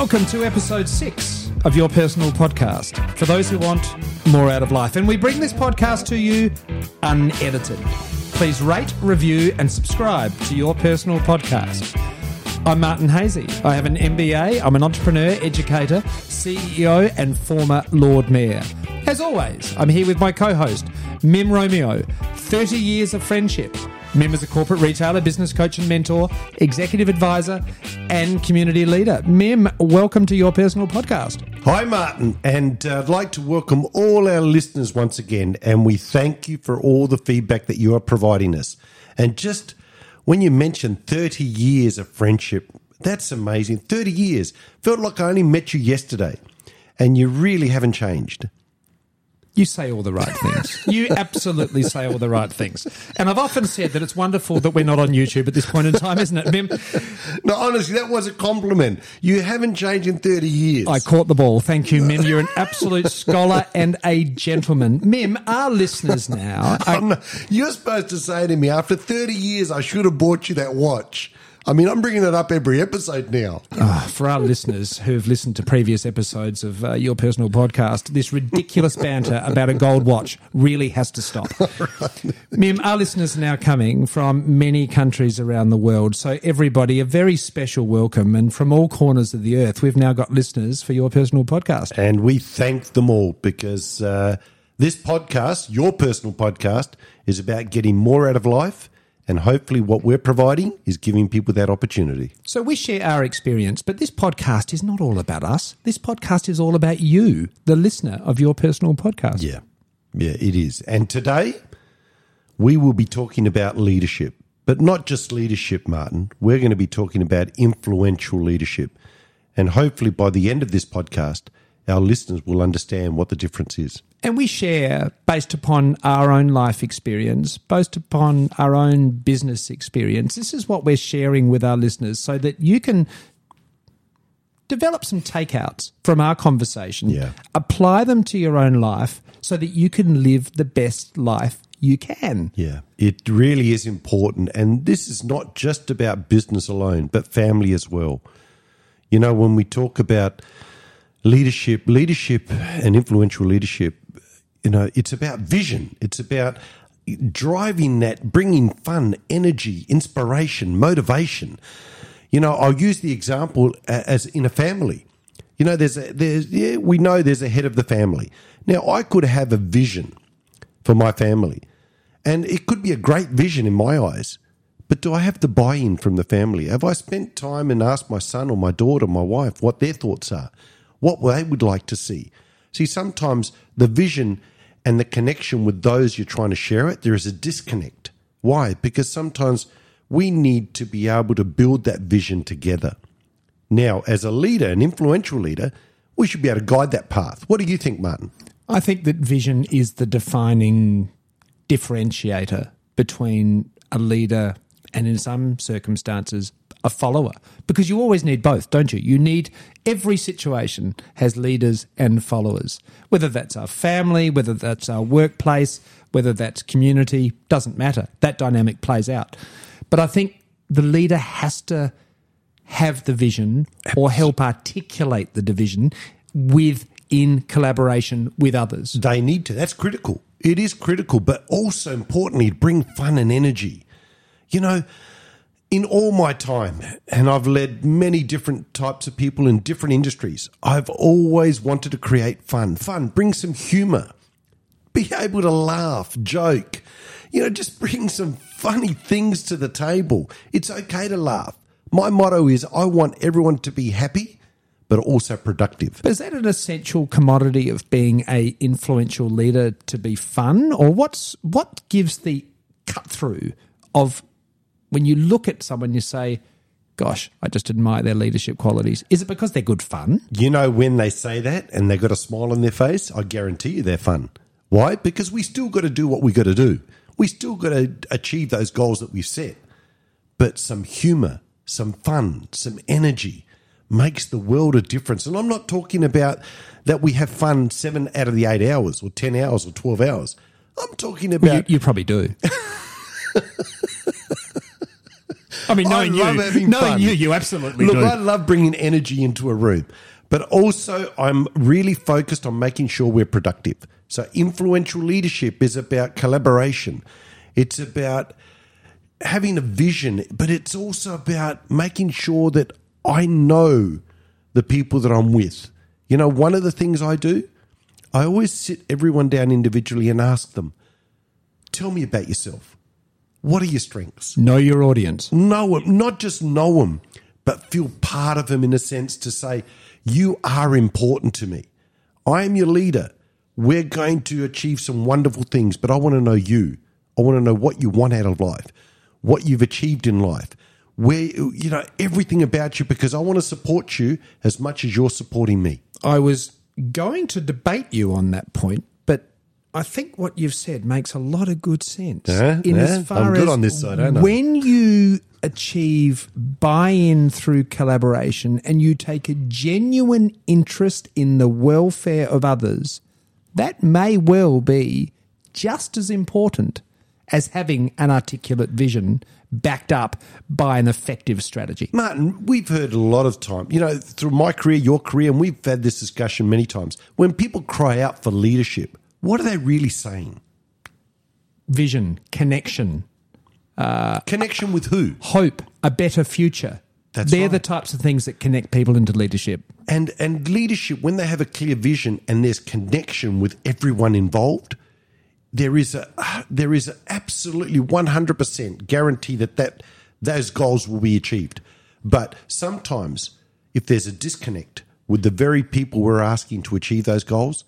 Welcome to episode six of your personal podcast for those who want more out of life. And we bring this podcast to you unedited. Please rate, review, and subscribe to your personal podcast. I'm Martin Haese. I have an MBA. I'm an entrepreneur, educator, CEO, and former Lord Mayor. As always, I'm here with my co host, Mim Romeo. 30 years of friendship. Mim is a corporate retailer, business coach and mentor, executive advisor, and community leader. Mim, welcome to your personal podcast. Hi, Martin, and uh, I'd like to welcome all our listeners once again. And we thank you for all the feedback that you are providing us. And just when you mentioned 30 years of friendship, that's amazing. 30 years. Felt like I only met you yesterday, and you really haven't changed. You say all the right things. You absolutely say all the right things. And I've often said that it's wonderful that we're not on YouTube at this point in time, isn't it, Mim? No, honestly, that was a compliment. You haven't changed in 30 years. I caught the ball. Thank you, Mim. You're an absolute scholar and a gentleman. Mim, our listeners now. Are, not, you're supposed to say to me, after 30 years, I should have bought you that watch. I mean, I'm bringing it up every episode now. Oh, for our listeners who've listened to previous episodes of uh, your personal podcast, this ridiculous banter about a gold watch really has to stop. right. Mim, our listeners are now coming from many countries around the world. So, everybody, a very special welcome. And from all corners of the earth, we've now got listeners for your personal podcast. And we thank them all because uh, this podcast, your personal podcast, is about getting more out of life and hopefully, what we're providing is giving people that opportunity. So, we share our experience, but this podcast is not all about us. This podcast is all about you, the listener of your personal podcast. Yeah, yeah, it is. And today, we will be talking about leadership, but not just leadership, Martin. We're going to be talking about influential leadership. And hopefully, by the end of this podcast, our listeners will understand what the difference is. And we share based upon our own life experience, based upon our own business experience. This is what we're sharing with our listeners so that you can develop some takeouts from our conversation, yeah. apply them to your own life so that you can live the best life you can. Yeah, it really is important. And this is not just about business alone, but family as well. You know, when we talk about leadership, leadership and influential leadership, you know, it's about vision. It's about driving that, bringing fun, energy, inspiration, motivation. You know, I'll use the example as in a family. You know, there's a, there's yeah, we know there's a head of the family. Now, I could have a vision for my family, and it could be a great vision in my eyes. But do I have the buy-in from the family? Have I spent time and asked my son or my daughter, my wife, what their thoughts are? What they would like to see. See, sometimes the vision and the connection with those you're trying to share it, there is a disconnect. Why? Because sometimes we need to be able to build that vision together. Now, as a leader, an influential leader, we should be able to guide that path. What do you think, Martin? I think that vision is the defining differentiator between a leader and, in some circumstances, a follower because you always need both, don't you? You need every situation has leaders and followers, whether that's our family, whether that's our workplace, whether that's community, doesn't matter. That dynamic plays out. But I think the leader has to have the vision or help articulate the division with in collaboration with others. They need to. That's critical. It is critical, but also importantly, bring fun and energy. You know, in all my time, and I've led many different types of people in different industries, I've always wanted to create fun. Fun, bring some humor, be able to laugh, joke, you know, just bring some funny things to the table. It's okay to laugh. My motto is I want everyone to be happy, but also productive. Is that an essential commodity of being a influential leader to be fun, or what's what gives the cut through of when you look at someone, you say, gosh, I just admire their leadership qualities. Is it because they're good fun? You know, when they say that and they've got a smile on their face, I guarantee you they're fun. Why? Because we still got to do what we got to do. We still got to achieve those goals that we've set. But some humor, some fun, some energy makes the world a difference. And I'm not talking about that we have fun seven out of the eight hours or 10 hours or 12 hours. I'm talking about. You, you probably do. I mean, knowing love you, knowing fun. you, you absolutely Look, do. I love bringing energy into a room, but also I'm really focused on making sure we're productive. So, influential leadership is about collaboration. It's about having a vision, but it's also about making sure that I know the people that I'm with. You know, one of the things I do, I always sit everyone down individually and ask them, tell me about yourself. What are your strengths? know your audience. know them, not just know them, but feel part of them in a sense to say, you are important to me. I am your leader. We're going to achieve some wonderful things, but I want to know you. I want to know what you want out of life, what you've achieved in life, where, you know, everything about you, because I want to support you as much as you're supporting me. I was going to debate you on that point, I think what you've said makes a lot of good sense. Yeah, yeah, I'm good on this side, aren't I? when you achieve buy-in through collaboration and you take a genuine interest in the welfare of others, that may well be just as important as having an articulate vision backed up by an effective strategy. Martin, we've heard a lot of time, you know, through my career, your career, and we've had this discussion many times. When people cry out for leadership, what are they really saying? Vision, connection, uh, Connection with who? hope, a better future. That's They're right. the types of things that connect people into leadership. And and leadership, when they have a clear vision and there's connection with everyone involved, there is a there is a absolutely one hundred percent guarantee that that those goals will be achieved. But sometimes, if there's a disconnect with the very people we're asking to achieve those goals,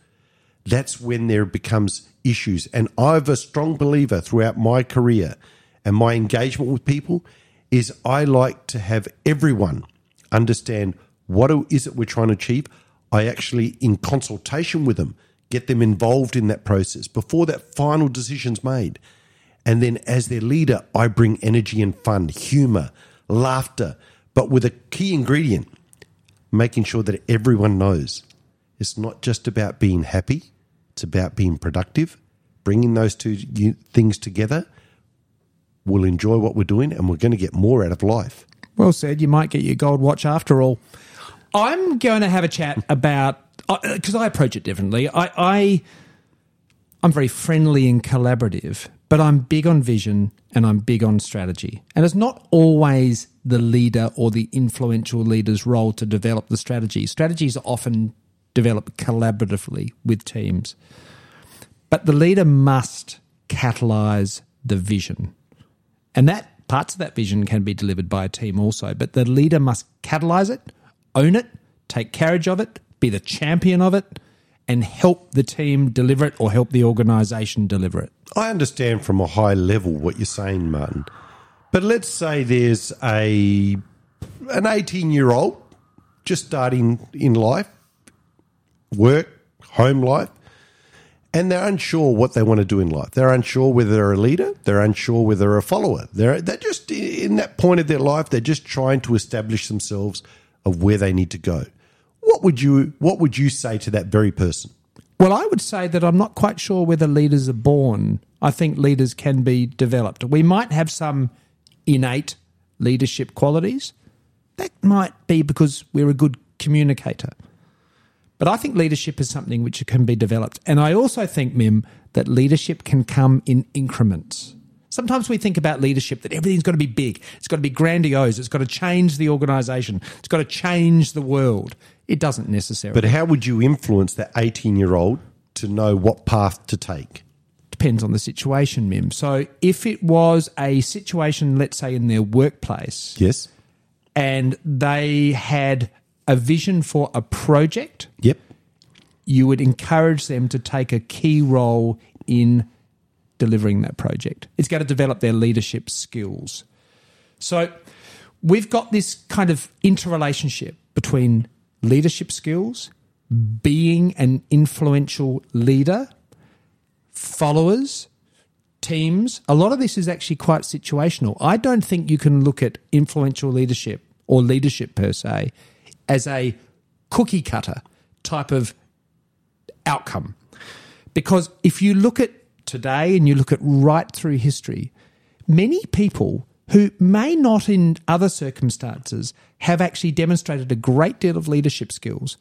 that's when there becomes issues. And I'm a strong believer throughout my career and my engagement with people is I like to have everyone understand what is it we're trying to achieve. I actually, in consultation with them, get them involved in that process before that final decision's made. And then as their leader, I bring energy and fun, humor, laughter, but with a key ingredient making sure that everyone knows it's not just about being happy, it's about being productive. Bringing those two things together, we'll enjoy what we're doing and we're going to get more out of life. Well said. You might get your gold watch after all. I'm going to have a chat about uh, uh, because I approach it differently. I, I I'm very friendly and collaborative, but I'm big on vision and I'm big on strategy. And it's not always the leader or the influential leader's role to develop the strategy. Strategies are often developed collaboratively with teams. But the leader must catalyze the vision. And that parts of that vision can be delivered by a team also, but the leader must catalyze it, own it, take carriage of it, be the champion of it, and help the team deliver it or help the organization deliver it. I understand from a high level what you're saying, Martin. But let's say there's a an 18 year old just starting in life, work, home life, and they're unsure what they want to do in life. They're unsure whether they're a leader. They're unsure whether they're a follower. They're they're just in that point of their life. They're just trying to establish themselves of where they need to go. What would you What would you say to that very person? Well, I would say that I'm not quite sure whether leaders are born. I think leaders can be developed. We might have some innate leadership qualities. That might be because we're a good communicator. But I think leadership is something which can be developed. And I also think, Mim, that leadership can come in increments. Sometimes we think about leadership that everything's got to be big, it's got to be grandiose, it's got to change the organization, it's got to change the world. It doesn't necessarily. But how would you influence that 18 year old to know what path to take? depends on the situation, Mim. So if it was a situation, let's say in their workplace, Yes. and they had a vision for a project, Yep. you would encourage them to take a key role in delivering that project. It's going to develop their leadership skills. So we've got this kind of interrelationship between leadership skills, being an influential leader, followers, teams. A lot of this is actually quite situational. I don't think you can look at influential leadership or leadership per se as a cookie cutter type of outcome. Because if you look at today and you look at right through history, many people who may not, in other circumstances, have actually demonstrated a great deal of leadership skills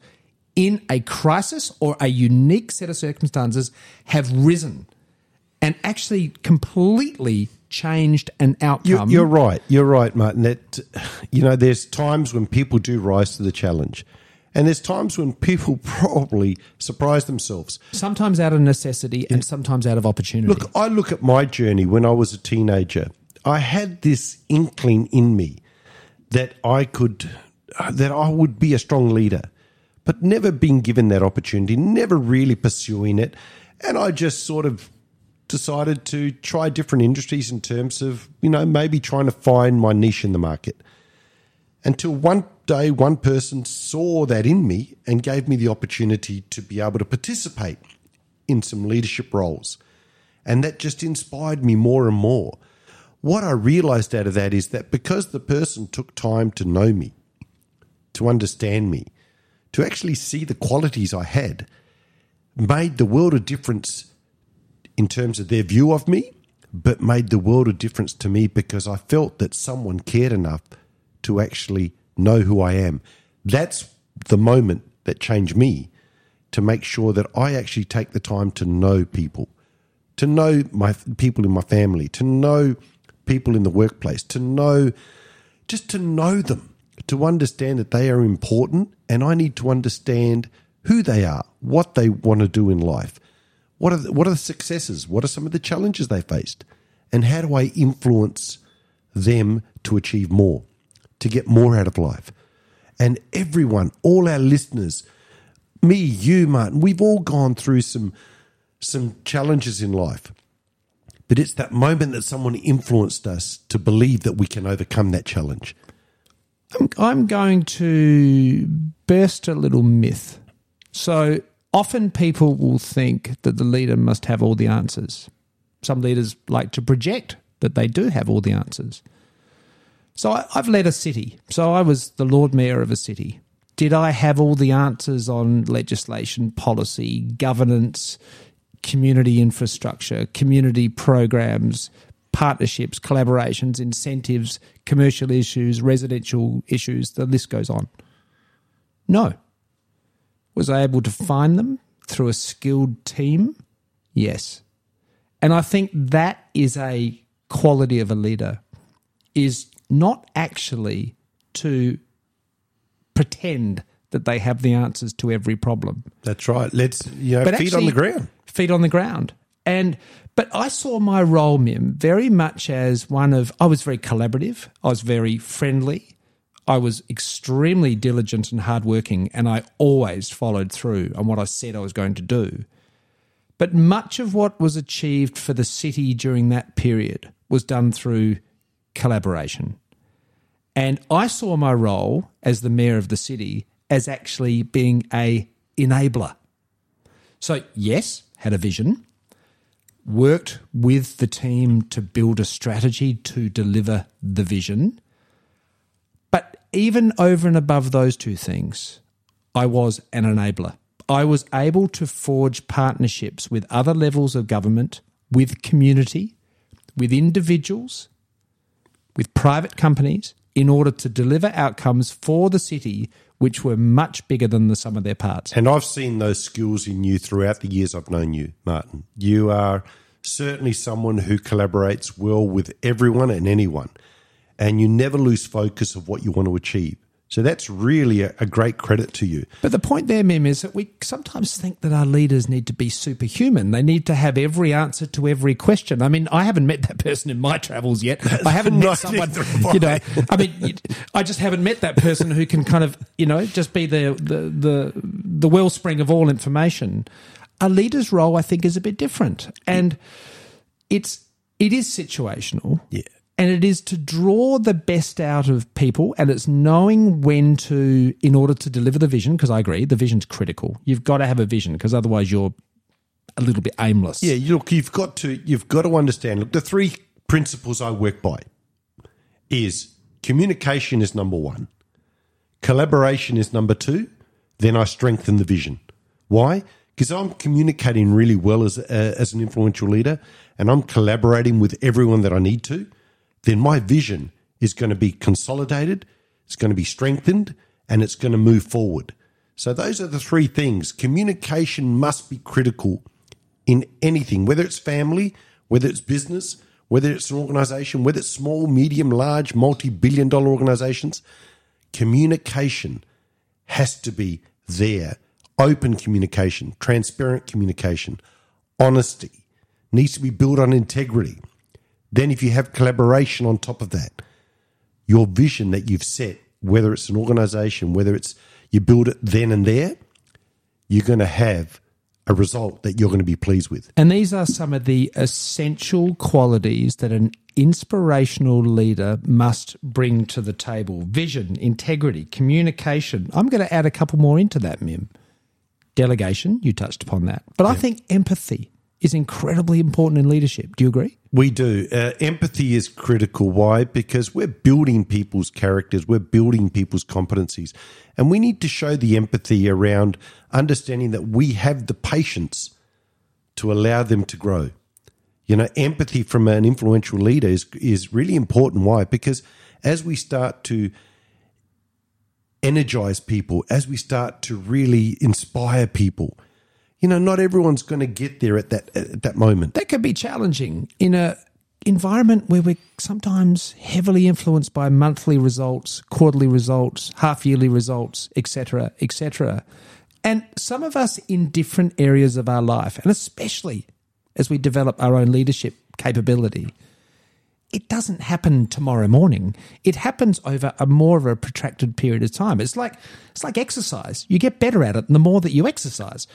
in a crisis or a unique set of circumstances, have risen and actually completely changed an outcome. You're, you're right. You're right, Martin. That you know, there's times when people do rise to the challenge, and there's times when people probably surprise themselves. sometimes out of necessity and sometimes out of opportunity. Look, I look at my journey when I was a teenager. I had this inkling in me that I could, uh, that I would be a strong leader, but never been given that opportunity, never really pursuing it. And I just sort of decided to try different industries in terms of, you know, maybe trying to find my niche in the market. Until one day, one person saw that in me and gave me the opportunity to be able to participate in some leadership roles. And that just inspired me more and more. What I realized out of that is that because the person took time to know me, to understand me, to actually see the qualities I had, made the world of difference in terms of their view of me, but made the world of difference to me because I felt that someone cared enough to actually know who I am. That's the moment that changed me to make sure that I actually take the time to know people, to know my people in my family, to know people in the workplace, to know just to know them, to understand that they are important and I need to understand who they are, what they want to do in life. What are the, what are the successes? What are some of the challenges they faced? And how do I influence them to achieve more, to get more out of life? And everyone, all our listeners, me, you, Martin, we've all gone through some some challenges in life. But it's that moment that someone influenced us to believe that we can overcome that challenge. I'm, I'm going to burst a little myth. So often people will think that the leader must have all the answers. Some leaders like to project that they do have all the answers. So I, I've led a city. So I was the Lord Mayor of a city. Did I have all the answers on legislation, policy, governance, community infrastructure, community programs, partnerships, collaborations, incentives, commercial issues, residential issues? The list goes on. No. Was I able to find them through a skilled team? Yes. And I think that is a quality of a leader is not actually to pretend that they have the answers to every problem. That's right. Let's you know But feet on the ground. Feet on the ground. And but I saw my role, Mim, very much as one of I was very collaborative. I was very friendly. I was extremely diligent and hardworking, and I always followed through on what I said I was going to do. But much of what was achieved for the city during that period was done through collaboration. And I saw my role as the mayor of the city as actually being a enabler. So, yes, had a vision, worked with the team to build a strategy to deliver the vision. Even over and above those two things, I was an enabler. I was able to forge partnerships with other levels of government, with community, with individuals, with private companies in order to deliver outcomes for the city which were much bigger than the sum of their parts. And I've seen those skills in you throughout the years I've known you, Martin. You are certainly someone who collaborates well with everyone and anyone, and you never lose focus of what you want to achieve. So that's really a, a great credit to you. But the point there, Mim, is that we sometimes think that our leaders need to be superhuman. They need to have every answer to every question. I mean, I haven't met that person in my travels yet. I haven't met someone, you know, I mean, I just haven't met that person who can kind of, you know, just be the, the, the, the wellspring of all information. A leader's role, I think, is a bit different. And it's, it is situational. Yeah. And it is to draw the best out of people, and it's knowing when to, in order to deliver the vision, because I agree, the vision's critical. You've got to have a vision, because otherwise you're a little bit aimless. Yeah, look, you've got to you've got to understand. Look, the three principles I work by is communication is number one, collaboration is number two, then I strengthen the vision. Why? Because I'm communicating really well as as an influential leader, and I'm collaborating with everyone that I need to. Then my vision is going to be consolidated, it's going to be strengthened, and it's going to move forward. So, those are the three things. Communication must be critical in anything, whether it's family, whether it's business, whether it's an organization, whether it's small, medium, large, multi billion dollar organizations. Communication has to be there. Open communication, transparent communication, honesty needs to be built on integrity. Then, if you have collaboration on top of that, your vision that you've set, whether it's an organization, whether it's you build it then and there, you're going to have a result that you're going to be pleased with. And these are some of the essential qualities that an inspirational leader must bring to the table vision, integrity, communication. I'm going to add a couple more into that, Mim. Delegation, you touched upon that. But I think empathy is incredibly important in leadership. Do you agree? We do. Uh, empathy is critical. Why? Because we're building people's characters, we're building people's competencies. And we need to show the empathy around understanding that we have the patience to allow them to grow. You know, empathy from an influential leader is, is really important. Why? Because as we start to energize people, as we start to really inspire people, you know, not everyone's going to get there at that at that moment. That can be challenging in a environment where we're sometimes heavily influenced by monthly results, quarterly results, half yearly results, etc., etc. And some of us in different areas of our life, and especially as we develop our own leadership capability, it doesn't happen tomorrow morning. It happens over a more of a protracted period of time. It's like it's like exercise. You get better at it the more that you exercise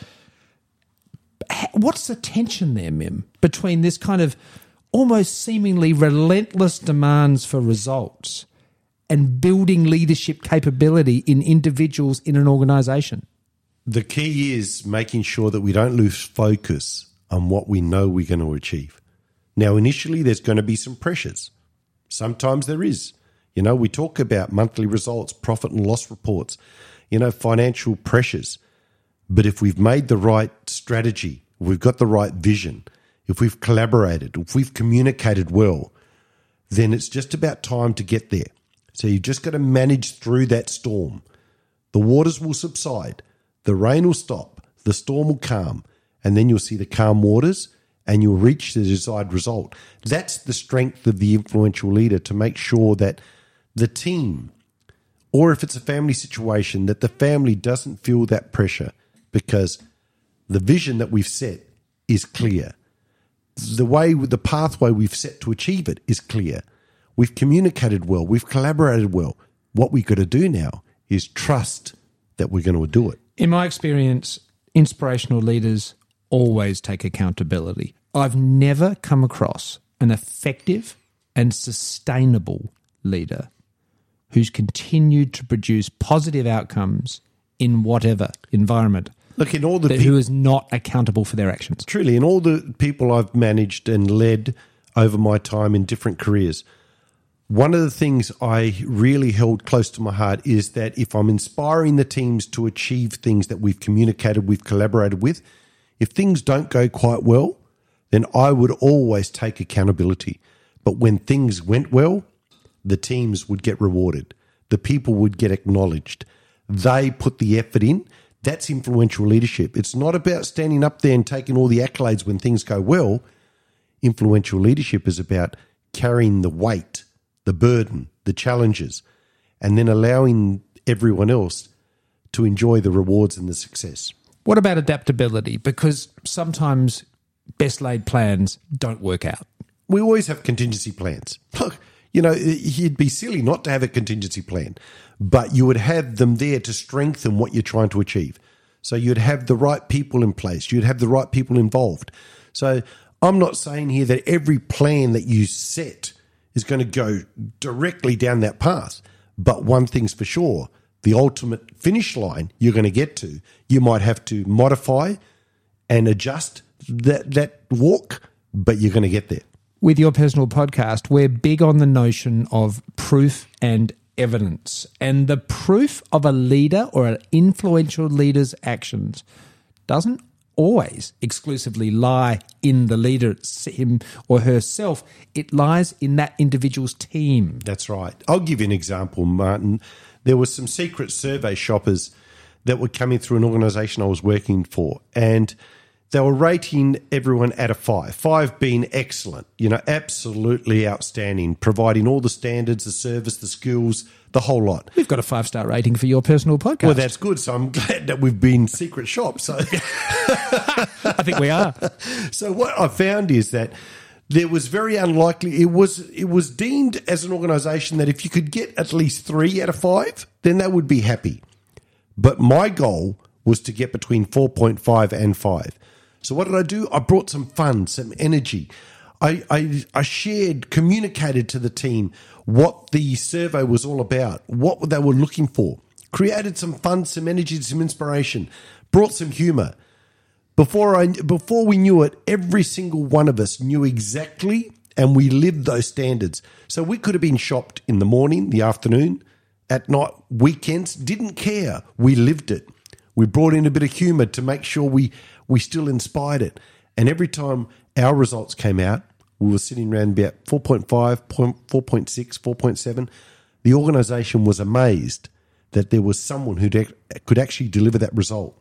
what's the tension there, Mim, between this kind of almost seemingly relentless demands for results and building leadership capability in individuals in an organization? The key is making sure that we don't lose focus on what we know we're going to achieve. Now, initially, there's going to be some pressures. Sometimes there is. You know, we talk about monthly results, profit and loss reports, you know, financial pressures. But if we've made the right strategy, we've got the right vision, if we've collaborated, if we've communicated well, then it's just about time to get there. So you've just got to manage through that storm. The waters will subside, the rain will stop, the storm will calm, and then you'll see the calm waters and you'll reach the desired result. That's the strength of the influential leader to make sure that the team, or if it's a family situation, that the family doesn't feel that pressure because the vision that we've set is clear. The way, the pathway we've set to achieve it is clear. We've communicated well. We've collaborated well. What we've got to do now is trust that we're going to do it. In my experience, inspirational leaders always take accountability. I've never come across an effective and sustainable leader who's continued to produce positive outcomes in whatever environment. Look, in all the that, who is not accountable for their actions. Truly, in all the people I've managed and led over my time in different careers, one of the things I really held close to my heart is that if I'm inspiring the teams to achieve things that we've communicated, we've collaborated with, if things don't go quite well, then I would always take accountability. But when things went well, the teams would get rewarded, the people would get acknowledged. They put the effort in that's influential leadership. It's not about standing up there and taking all the accolades when things go well. Influential leadership is about carrying the weight, the burden, the challenges, and then allowing everyone else to enjoy the rewards and the success. What about adaptability? Because sometimes best laid plans don't work out. We always have contingency plans. Look, you know, you'd be silly not to have a contingency plan but you would have them there to strengthen what you're trying to achieve. So you'd have the right people in place, you'd have the right people involved. So I'm not saying here that every plan that you set is going to go directly down that path, but one thing's for sure the ultimate finish line you're going to get to, you might have to modify and adjust that, that walk, but you're going to get there. With your personal podcast, we're big on the notion of proof and evidence. And the proof of a leader or an influential leader's actions doesn't always exclusively lie in the leader, him or herself. It lies in that individual's team. That's right. I'll give you an example, Martin. There were some secret survey shoppers that were coming through an organization I was working for, and they were rating everyone at a five, five being excellent, you know, absolutely outstanding, providing all the standards, the service, the skills, the whole lot. We've got a five star rating for your personal podcast. Well, that's good. So I'm glad that we've been secret shop. So I think we are. So what I found is that there was very unlikely it was it was deemed as an organization that if you could get at least 3 out of 5 then they would be happy. But my goal was to get between 4.5 and 5. So what did I do? I brought some fun, some energy. I, I, I shared, communicated to the team what the survey was all about, what they were looking for, created some fun, some energy, some inspiration, brought some humor. Before I before we knew it, every single one of us knew exactly and we lived those standards. So we could have been shopped in the morning, the afternoon, at night, weekends, didn't care. We lived it. We brought in a bit of humor to make sure we we still inspired it. And every time our results came out, we were sitting around about 4.5, 4.6, 4.7. The organization was amazed that there was someone who could actually deliver that result.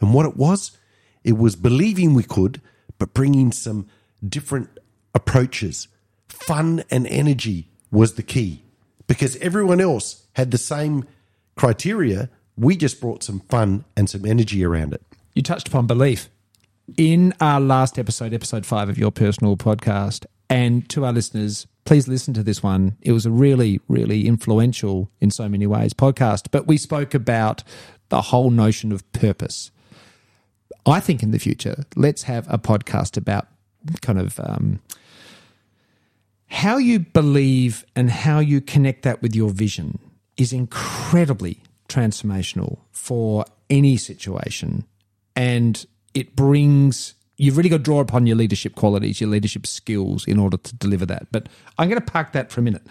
And what it was, it was believing we could, but bringing some different approaches. Fun and energy was the key because everyone else had the same criteria. We just brought some fun and some energy around it. You touched upon belief in our last episode, episode five of your personal podcast. And to our listeners, please listen to this one. It was a really, really influential in so many ways podcast. But we spoke about the whole notion of purpose. I think in the future, let's have a podcast about kind of um, how you believe and how you connect that with your vision is incredibly transformational for any situation. And it brings you've really got to draw upon your leadership qualities, your leadership skills in order to deliver that. But I'm going to park that for a minute.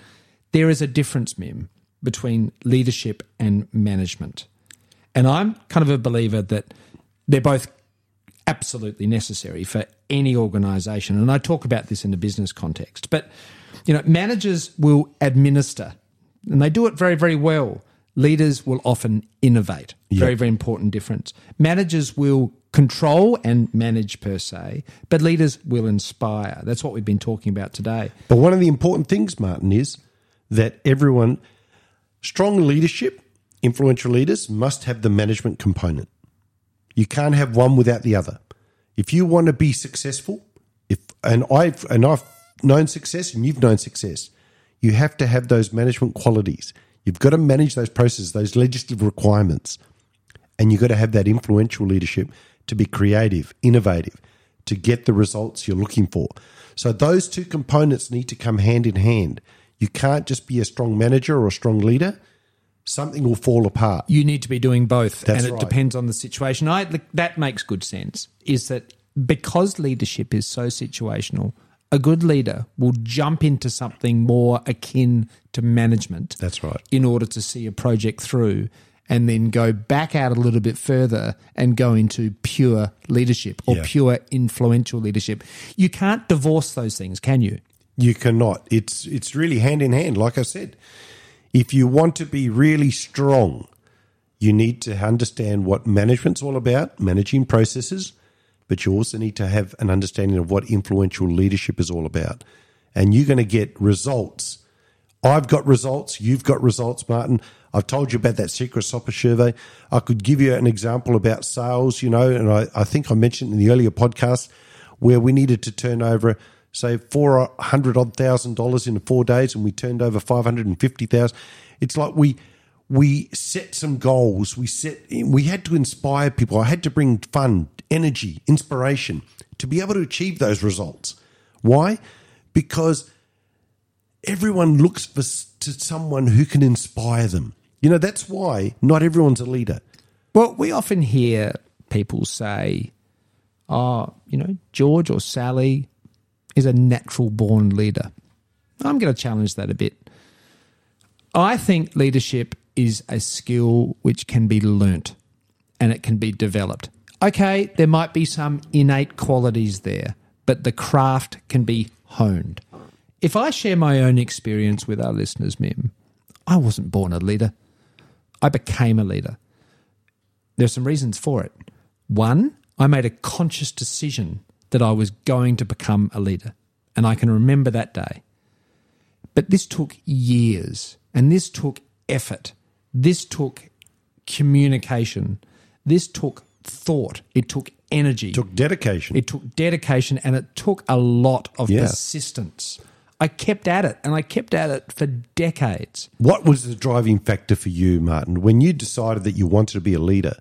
There is a difference, Mim, between leadership and management. And I'm kind of a believer that they're both absolutely necessary for any organization. And I talk about this in a business context. But, you know, managers will administer, and they do it very, very well. Leaders will often innovate. Yep. Very, very important difference. Managers will control and manage per se, but leaders will inspire. That's what we've been talking about today. But one of the important things, Martin, is that everyone, strong leadership, influential leaders must have the management component. You can't have one without the other. If you want to be successful, if and I've and I've known success and you've known success, you have to have those management qualities. You've got to manage those processes, those legislative requirements, and you've got to have that influential leadership to be creative, innovative, to get the results you're looking for. So those two components need to come hand in hand. You can't just be a strong manager or a strong leader. Something will fall apart. You need to be doing both, That's and it right. depends on the situation. I that makes good sense. Is that because leadership is so situational, a good leader will jump into something more akin to management. That's right. In order to see a project through and then go back out a little bit further and go into pure leadership or Yeah. pure influential leadership. You can't divorce those things, can you? You cannot. It's it's really hand in hand. Like I said, if you want to be really strong, you need to understand what management's all about, managing processes, but you also need to have an understanding of what influential leadership is all about. And you're going to get results. I've got results. You've got results, Martin. I've told you about that secret shopper survey. I could give you an example about sales, you know, and I, I think I mentioned in the earlier podcast where we needed to turn over, say, four hundred odd thousand dollars in four days, and we turned over five hundred and fifty thousand. It's like we we set some goals. We set we had to inspire people. I had to bring fun, energy, inspiration to be able to achieve those results. Why? Because everyone looks for to someone who can inspire them. You know, that's why not everyone's a leader. Well, we often hear people say, oh, you know, George or Sally is a natural born leader. I'm going to challenge that a bit. I think leadership is a skill which can be learnt and it can be developed. Okay, there might be some innate qualities there, but the craft can be honed. If I share my own experience with our listeners, Mim, I wasn't born a leader. I became a leader. There's some reasons for it. One, I made a conscious decision that I was going to become a leader, and I can remember that day. But this took years, and this took effort. This took communication. This took thought. It took energy. It Took dedication. It took dedication and it took a lot of Yeah. persistence. I kept at it and I kept at it for decades. What was the driving factor for you, Martin, when you decided that you wanted to be a leader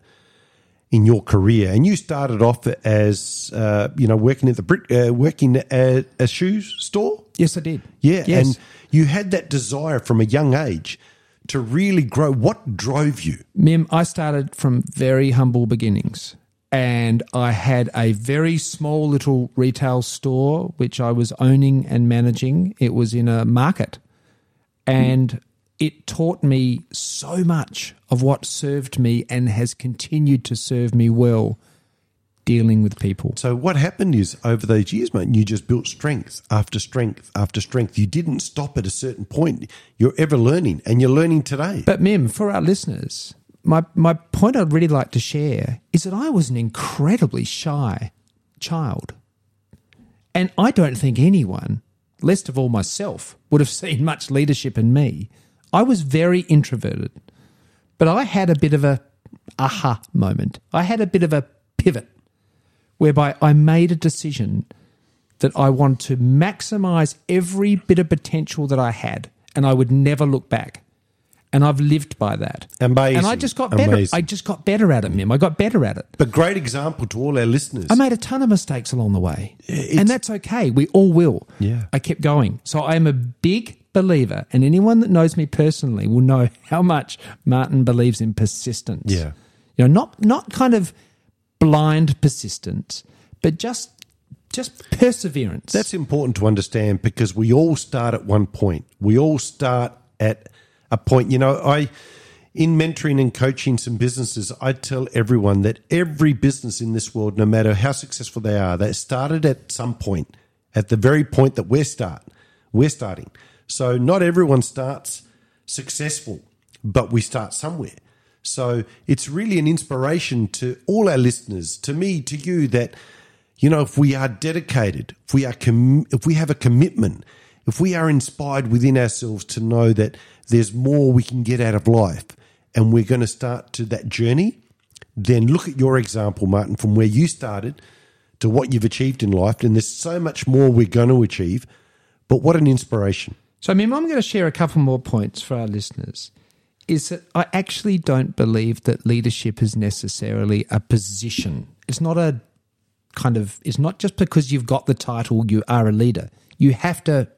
in your career? And you started off as, uh, you know, working at the brick, uh, working at a shoe store. Yes, I did. Yeah, Yes. and you had that desire from a young age to really grow. What drove you? Mim, I started from very humble beginnings. And I had a very small little retail store which I was owning and managing. It was in a market. And it taught me so much of what served me and has continued to serve me well dealing with people. So what happened is over those years, mate, you just built strength after strength after strength. You didn't stop at a certain point. You're ever learning, and you're learning today. But Mim, for our listeners, my my point I'd really like to share is that I was an incredibly shy child. And I don't think anyone, least of all myself, would have seen much leadership in me. I was very introverted. But I had a bit of a aha moment. I had a bit of a pivot whereby I made a decision that I want to maximize every bit of potential that I had and I would never look back. And I've lived by that. Amazing. And I just got better. Amazing. I just got better at it, Mim. I got better at it. But great example to all our listeners. I made a ton of mistakes along the way. it's- and that's okay. We all will. Yeah. I kept going. So I am a big believer, and anyone that knows me personally will know how much Martin believes in persistence. Yeah. You know, not not kind of blind persistence, but just just perseverance. That's important to understand because we all start at one point. We all start at a point. You know, I in mentoring and coaching some businesses, I tell everyone that every business in this world, no matter how successful they are, they started at some point, at the very point that we're start we're starting. So not everyone starts successful, but we start somewhere. So it's really an inspiration to all our listeners, to me, to you, that you know, if we are dedicated, if we are com- if we have a commitment, if we are inspired within ourselves to know that there's more we can get out of life, and we're going to start to that journey, then look at your example, Martin, from where you started to what you've achieved in life, and there's so much more we're going to achieve. But what an inspiration! So, Mim, I'm going to share a couple more points for our listeners. Is that I actually don't believe that leadership is necessarily a position. It's not a kind of, it's not just because you've got the title, you are a leader. You have to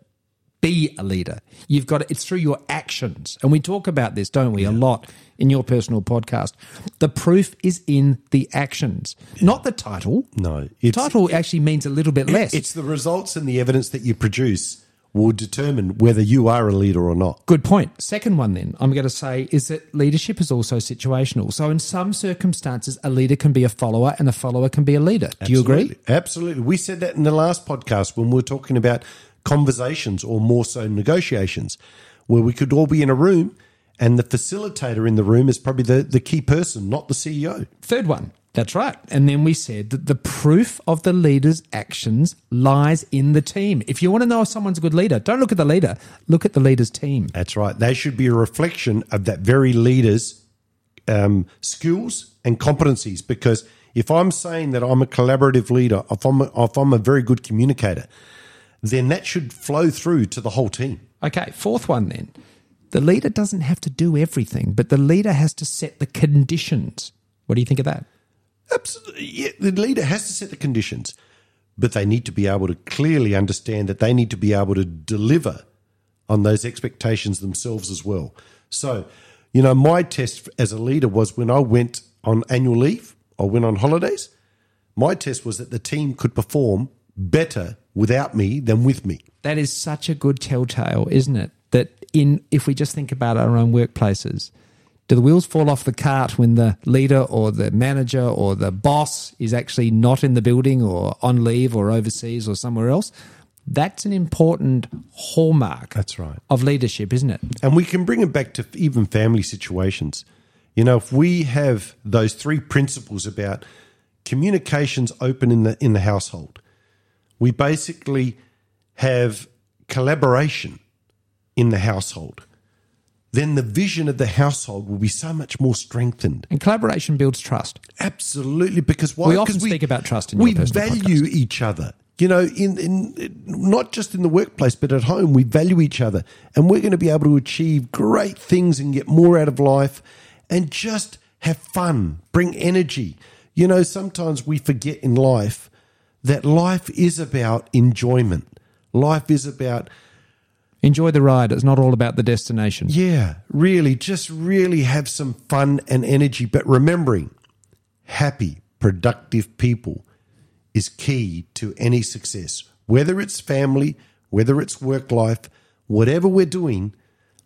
be a leader. You've got to, it's through your actions. And we talk about this, don't we, a lot in your personal podcast. The proof is in the actions, not the title. No, The title actually means a little bit less. it's the results and the evidence that you produce will determine whether you are a leader or not. Good point. Second one, then, I'm going to say is that leadership is also situational. So, in some circumstances, a leader can be a follower and a follower can be a leader. Do you agree? Absolutely. Absolutely. We said that in the last podcast when we were talking about conversations or more so negotiations, where we could all be in a room and the facilitator in the room is probably the, the key person, not the CEO. Third one. That's right. And then we said that the proof of the leader's actions lies in the team. If you want to know if someone's a good leader, don't look at the leader, look at the leader's team. That's right. They should be a reflection of that very leader's um, skills and competencies. Because if I'm saying that I'm a collaborative leader, if I'm a, if I'm a very good communicator, then that should flow through to the whole team. Okay, fourth one then. The leader doesn't have to do everything, but the leader has to set the conditions. What do you think of that? Absolutely. Yeah, the leader has to set the conditions, but they need to be able to clearly understand that they need to be able to deliver on those expectations themselves as well. So, you know, my test as a leader was when I went on annual leave or went on holidays, my test was that the team could perform better without me than with me. That is such a good telltale, isn't it? That in if we just think about our own workplaces, Do the wheels fall off the cart when the leader or the manager or the boss is actually not in the building or on leave or overseas or somewhere else? That's an important hallmark That's right. of leadership, isn't it? And we can bring it back to even family situations. You know, if we have those three principles about communications open in the in the household, we basically have collaboration in the household. Then the vision of the household will be so much more strengthened. And collaboration builds trust. Absolutely, because why? We often 'Cause speak about trust in we value each other. You know, in, in not just in the workplace, but at home, we value each other, and we're going to be able to achieve great things and get more out of life, and just have fun, bring energy. You know, sometimes we forget in life that life is about enjoyment. Life is about Enjoy the ride. It's not all about the destination. yeah, really, just really have some fun and energy. But remembering, happy, productive people is key to any success. Whether it's family, whether it's work life, whatever we're doing,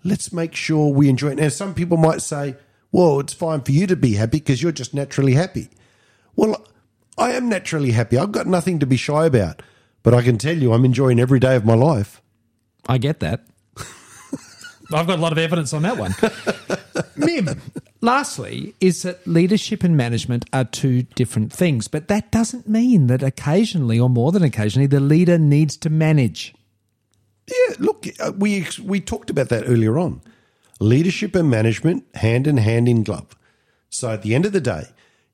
let's make sure we enjoy it. Now, some people might say, well, it's fine for you to be happy because you're just naturally happy. Well, I am naturally happy. I've got nothing to be shy about. But I can tell you, I'm enjoying every day of my life. I get that. I've got a lot of evidence on that one. Mim, lastly, is that leadership and management are two different things, but that doesn't mean that occasionally, or more than occasionally, the leader needs to manage. Yeah, look, uh, we we talked about that earlier on. Leadership and management hand in hand in glove. So at the end of the day,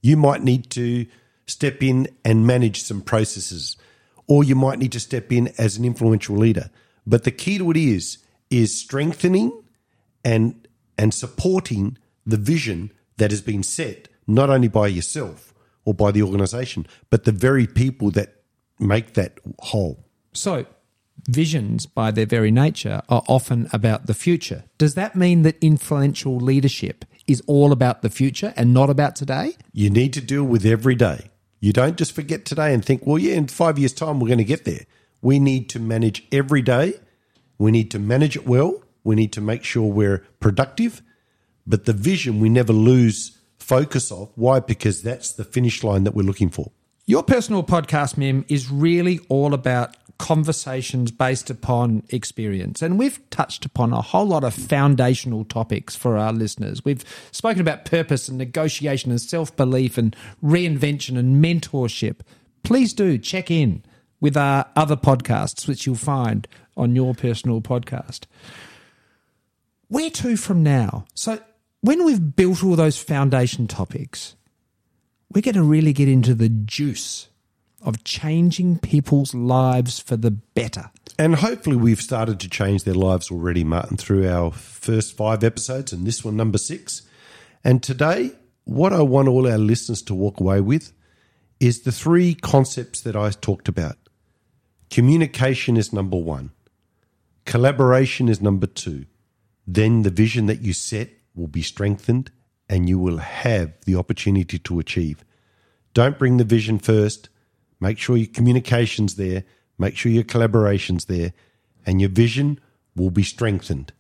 you might need to step in and manage some processes, or you might need to step in as an influential leader. But the key to it is is strengthening and and supporting the vision that has been set not only by yourself or by the organization, but the very people that make that whole. So, visions, by their very nature, are often about the future. Does that mean that influential leadership is all about the future and not about today? you need to deal with every day. You don't just forget today and think, well, yeah, in five years' time, we're going to get there. We need to manage every day. We need to manage it well. We need to make sure we're productive. But the vision, we never lose focus of. Why? Because that's the finish line that we're looking for. Your personal podcast, Mim, is really all about conversations based upon experience. And we've touched upon a whole lot of foundational topics for our listeners. We've spoken about purpose and negotiation and self belief and reinvention and mentorship. Please do check in with our other podcasts, which you'll find on your personal podcast. Where to from now? So, when we've built all those foundation topics, we're going to really get into the juice of changing people's lives for the better. And hopefully, we've started to change their lives already, Martin, through our first five episodes and this one, number six. And today, what I want all our listeners to walk away with is the three concepts that I talked about. Communication is number one, collaboration is number two. Then the vision that you set will be strengthened and you will have the opportunity to achieve. Don't bring the vision first. Make sure your communication's there. Make sure your collaboration's there. And your vision will be strengthened.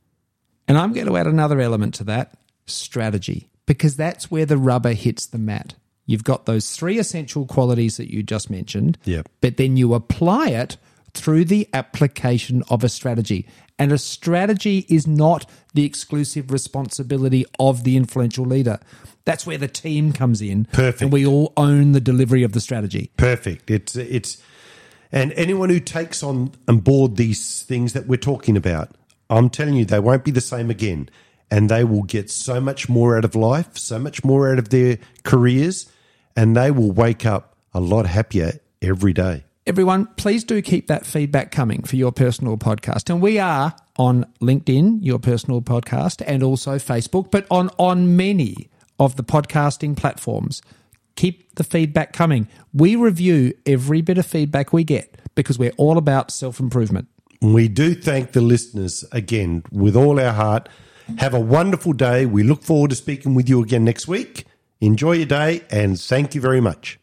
And I'm going to add another element to that strategy, because that's where the rubber hits the mat. You've got those three essential qualities that you just mentioned, Yep. but then you apply it through the application of a strategy. And a strategy is not the exclusive responsibility of the influential leader. That's where the team comes in. Perfect. And we all own the delivery of the strategy. Perfect. It's it's and anyone who takes on on board these things that we're talking about, I'm telling you, they won't be the same again. And they will get so much more out of life, so much more out of their careers, and they will wake up a lot happier every day. Everyone, please do keep that feedback coming for your personal podcast. And we are on LinkedIn, your personal podcast, and also Facebook, but on, on many of the podcasting platforms. Keep the feedback coming. We review every bit of feedback we get because we're all about self improvement. We do thank the listeners again with all our heart. Have a wonderful day. We look forward to speaking with you again next week. Enjoy your day and thank you very much.